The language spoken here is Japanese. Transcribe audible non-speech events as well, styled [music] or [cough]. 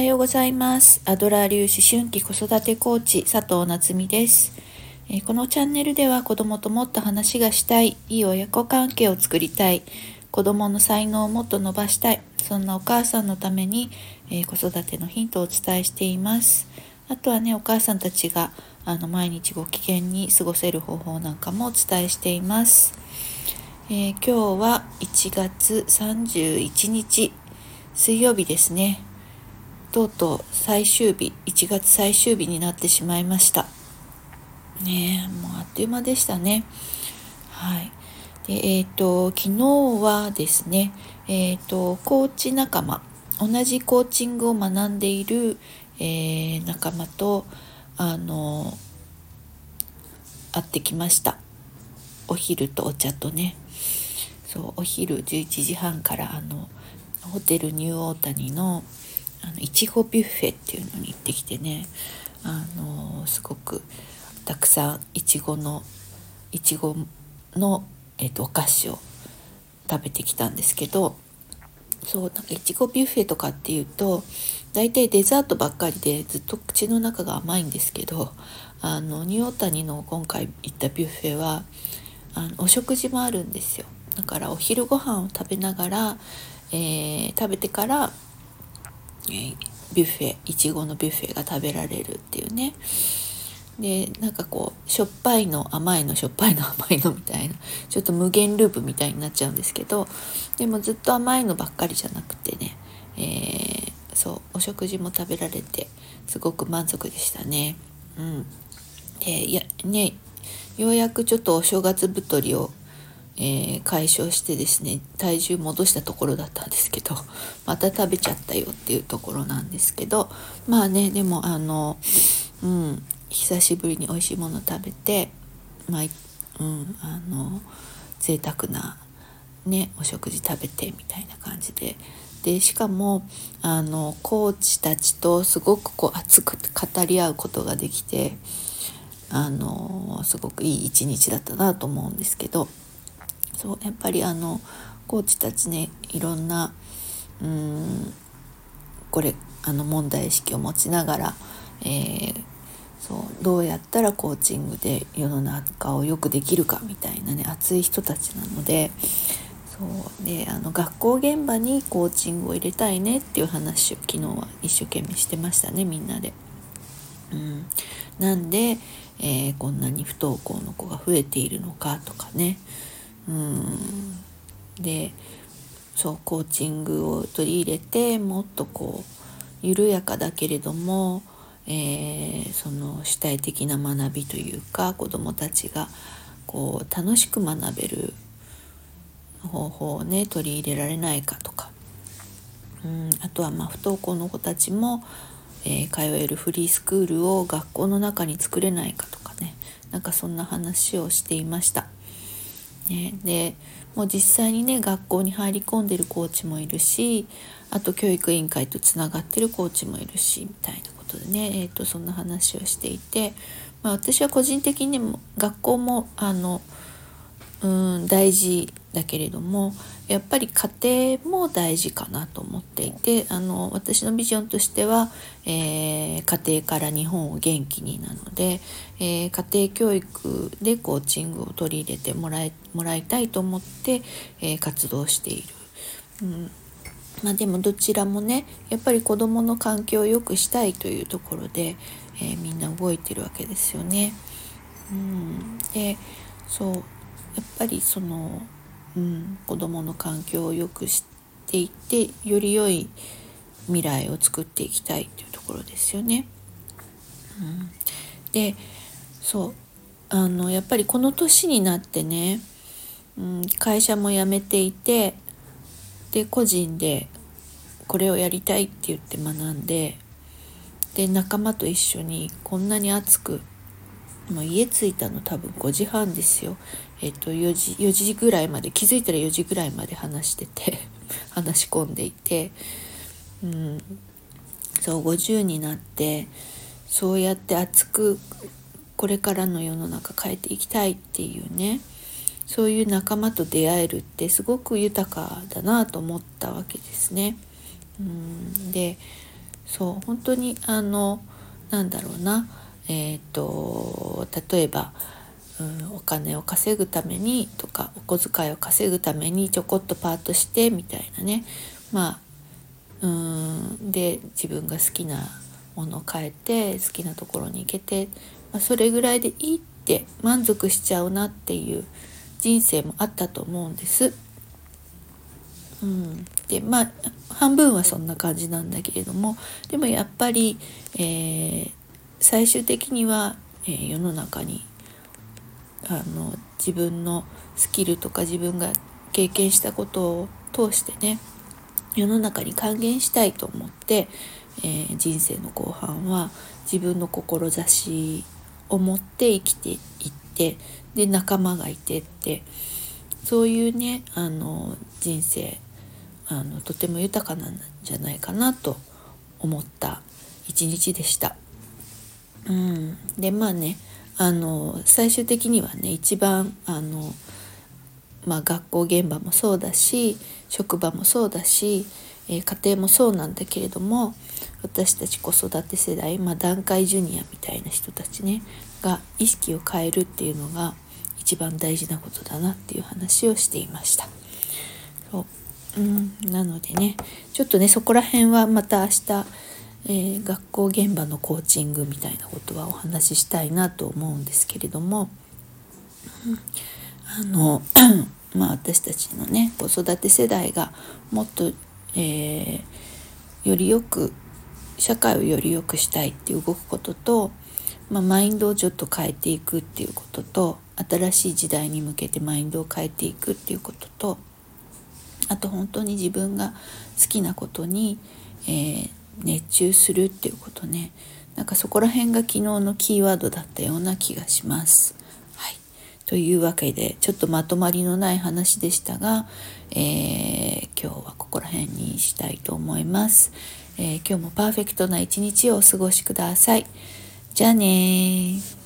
はようございます。アドラー粒子春季子育てコーチ佐藤夏実です、このチャンネルでは子供ともっと話がしたい、いい親子関係を作りたい、子供の才能をもっと伸ばしたい、そんなお母さんのために、え、子育てのヒントをお伝えしています。あとはね、お母さんたちがあの毎日ご機嫌に過ごせる方法なんかもお伝えしています。えー、今日は1月31日水曜日ですね。とうとう最終日1月最終日になってしまいました。ねえもうあっという間でしたね。はい。でえっ、ー、と昨日はですねえっ、ー、とコーチ仲間同じコーチングを学んでいる、えー、仲間とあの会ってきました。お昼とお茶とね。そうお昼11時半からあのホテルニューオータニのあのいちごビュッフェっていうのに行ってきてね。あのすごくたくさんいちごのいちごの、えーと、お菓子を食べてきたんですけどそうなんかいちごビュッフェとかっていうと大体デザートばっかりでずっと口の中が甘いんですけどあのニューオータニの今回行ったビュッフェはあのお食事もあるんですよ。だからお昼ご飯を食べながら、えー、食べてからえビュッフェいちごのビュッフェが食べられるっていうねでなんかこうしょっぱいの甘いのしょっぱいの甘いのみたいなちょっと無限ループみたいになっちゃうんですけどでもずっと甘いのばっかりじゃなくてね、えー、そうお食事も食べられてすごく満足でしたね。うん、でいやねようやくちょっとお正月太りをえー、解消してですね体重戻したところだったんですけど [laughs] また食べちゃったよっていうところなんですけどまあねでもあのうん久しぶりに美味しいもの食べてまあうんあの贅沢なねお食事食べてみたいな感じででしかもあのコーチたちとすごくこう熱く語り合うことができてあのすごくいい一日だったなと思うんですけど。そうやっぱりあのコーチたちねいろんなうんこれあの問題意識を持ちながら、えー、そうどうやったらコーチングで世の中を良くできるかみたいなね熱い人たちなのでそうであの学校現場にコーチングを入れたいねっていう話を昨日は一生懸命してましたねみんなで。うん、なんで、えー、こんなに不登校の子が増えているのかとかねうん。でそうコーチングを取り入れてもっとこう緩やかだけれども、えー、その主体的な学びというか子どもたちがこう楽しく学べる方法をね取り入れられないかとか、うん、あとはまあ不登校の子たちも、えー、通えるフリースクールを学校の中に作れないかとかね。なんかそんな話をしていました。ね、でもう実際にね学校に入り込んでるコーチもいるしあと教育委員会とつながってるコーチもいるしみたいなことでね、えーと、そんな話をしていて、まあ、私は個人的にも学校もあのうん大事だけれどもやっぱり家庭も大事かなと思っていてあの私のビジョンとしては、えー、家庭から日本を元気になので、えー、家庭教育でコーチングを取り入れてもらえもらいたいと思って、えー、活動している。うんまあ、でもどちらもねやっぱり子どもの環境を良くしたいというところで、えみんな動いてるわけですよね。うん、でそうやっぱりその、うん、子どもの環境を良くしていってより良い未来を作っていきたいというところですよね。うん、でそう。あのやっぱりこの年になってね、うん、会社も辞めていてで個人でこれをやりたいって言って学んでで仲間と一緒にこんなに熱くもう家着いたの多分5時半ですよ。えっと4時、4時ぐらいまで、気づいたら4時ぐらいまで話してて [laughs] 話し込んでいて、うん、そう、50になって、そうやって熱くこれからの世の中変えていきたいっていうね、そういう仲間と出会えるってすごく豊かだなと思ったわけですね。うん、でそう本当にあのなんだろうなえっ、ー、と例えば、うん、お金を稼ぐためにとかお小遣いを稼ぐためにちょこっとパートしてみたいなねまあうんで自分が好きなものを変えて好きなところに行けて、まあ、それぐらいでいいって満足しちゃうなっていう人生もあったと思うんです。うん、でまあ半分はそんな感じなんだけれどもでもやっぱり、えー、最終的には、えー、世の中にあの自分のスキルとか自分が経験したことを通してね世の中に還元したいと思って、えー、人生の後半は自分の志を持って生きていってで仲間がいてってそういうねあの人生あのとても豊かなんじゃないかなと思った一日でした。うん、でまあねあの最終的にはね一番あの、まあ、学校現場もそうだし職場もそうだし、えー、家庭もそうなんだけれども私たち子育て世代、まあ、団塊ジュニアみたいな人たちねが意識を変えるっていうのが一番大事なことだなっていう話をしていました。そう。うん、なのでねちょっとねそこら辺はまた明日、えー、学校現場のコーチングみたいなことはお話ししたいなと思うんですけれども、あの [clears throat] まあ私たちのね子育て世代がもっと、えー、よりよく社会をより良くしたいって動くことと、まあ、マインドをちょっと変えていくっていうことと新しい時代に向けてマインドを変えていくっていうこととあと本当に自分が好きなことに、えー、熱中するっていうことねなんかそこら辺が昨日のキーワードだったような気がします。はい、というわけでちょっとまとまりのない話でしたが、えー、今日はここら辺にしたいと思います、えー、今日もパーフェクトな一日をお過ごしください。じゃあね